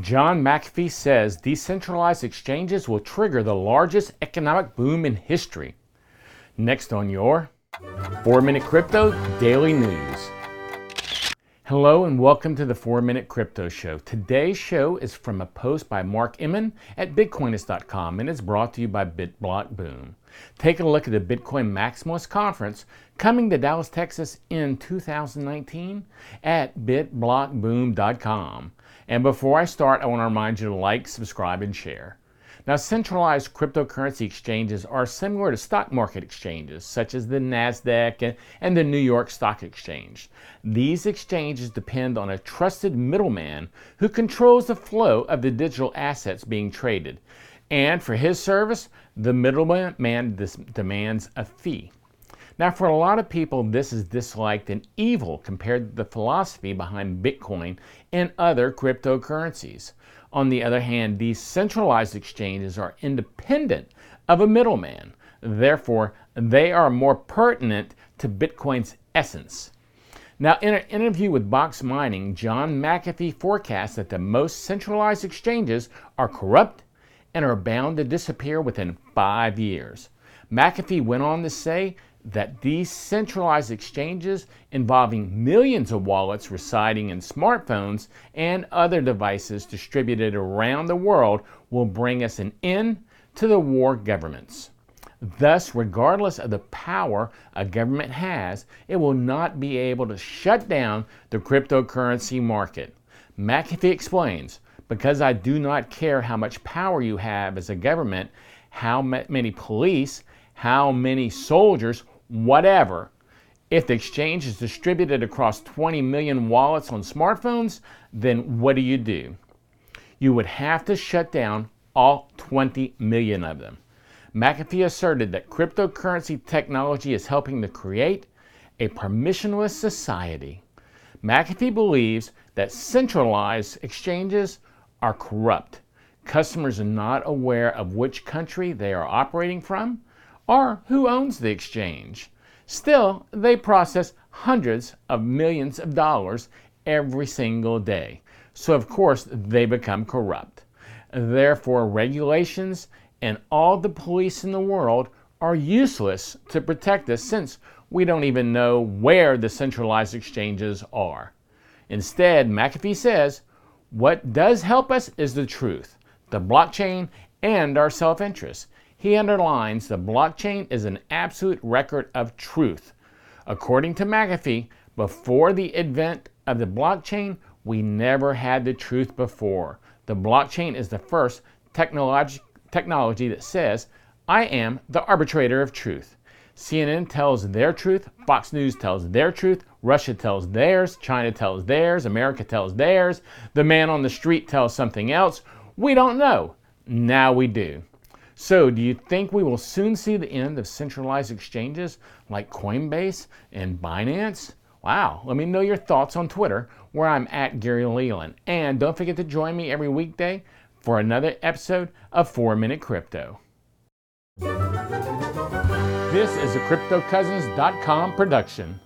John McAfee says decentralized exchanges will trigger the largest economic boom in history. Next on your 4 Minute Crypto Daily News. Hello and welcome to the 4 Minute Crypto Show. Today's show is from a post by Mark Inman at Bitcoinist.com and is brought to you by BitBlock Boom. Take a look at the Bitcoin Maximalist Conference coming to Dallas, Texas in 2019 at bitblockboom.com. And before I start, I want to remind you to like, subscribe, and share. Now, centralized cryptocurrency exchanges are similar to stock market exchanges, such as the NASDAQ and the New York Stock Exchange. These exchanges depend on a trusted middleman who controls the flow of the digital assets being traded. And for his service, the middleman demands a fee. Now, for a lot of people, this is disliked and evil compared to the philosophy behind Bitcoin and other cryptocurrencies. On the other hand, these centralized exchanges are independent of a middleman. Therefore, they are more pertinent to Bitcoin's essence. Now, in an interview with Box Mining, John McAfee forecasts that the most centralized exchanges are corrupt and are bound to disappear within five years. McAfee went on to say that these centralized exchanges involving millions of wallets residing in smartphones and other devices distributed around the world will bring us an end to the war governments. Thus, regardless of the power a government has, it will not be able to shut down the cryptocurrency market. McAfee explains because I do not care how much power you have as a government, how many police, how many soldiers, whatever. If the exchange is distributed across 20 million wallets on smartphones, then what do you do? You would have to shut down all 20 million of them. McAfee asserted that cryptocurrency technology is helping to create a permissionless society. McAfee believes that centralized exchanges are corrupt. Customers are not aware of which country they are operating from or who owns the exchange. Still, they process hundreds of millions of dollars every single day. So, of course, they become corrupt. Therefore, regulations and all the police in the world are useless to protect us since we don't even know where the centralized exchanges are. Instead, McAfee says, what does help us is the truth, the blockchain, and our self interest. He underlines the blockchain is an absolute record of truth. According to McAfee, before the advent of the blockchain, we never had the truth before. The blockchain is the first technology, technology that says, I am the arbitrator of truth. CNN tells their truth, Fox News tells their truth, Russia tells theirs, China tells theirs, America tells theirs, the man on the street tells something else. We don't know. Now we do. So, do you think we will soon see the end of centralized exchanges like Coinbase and Binance? Wow, let me know your thoughts on Twitter, where I'm at Gary Leland. And don't forget to join me every weekday for another episode of 4 Minute Crypto. This is a CryptoCousins.com production.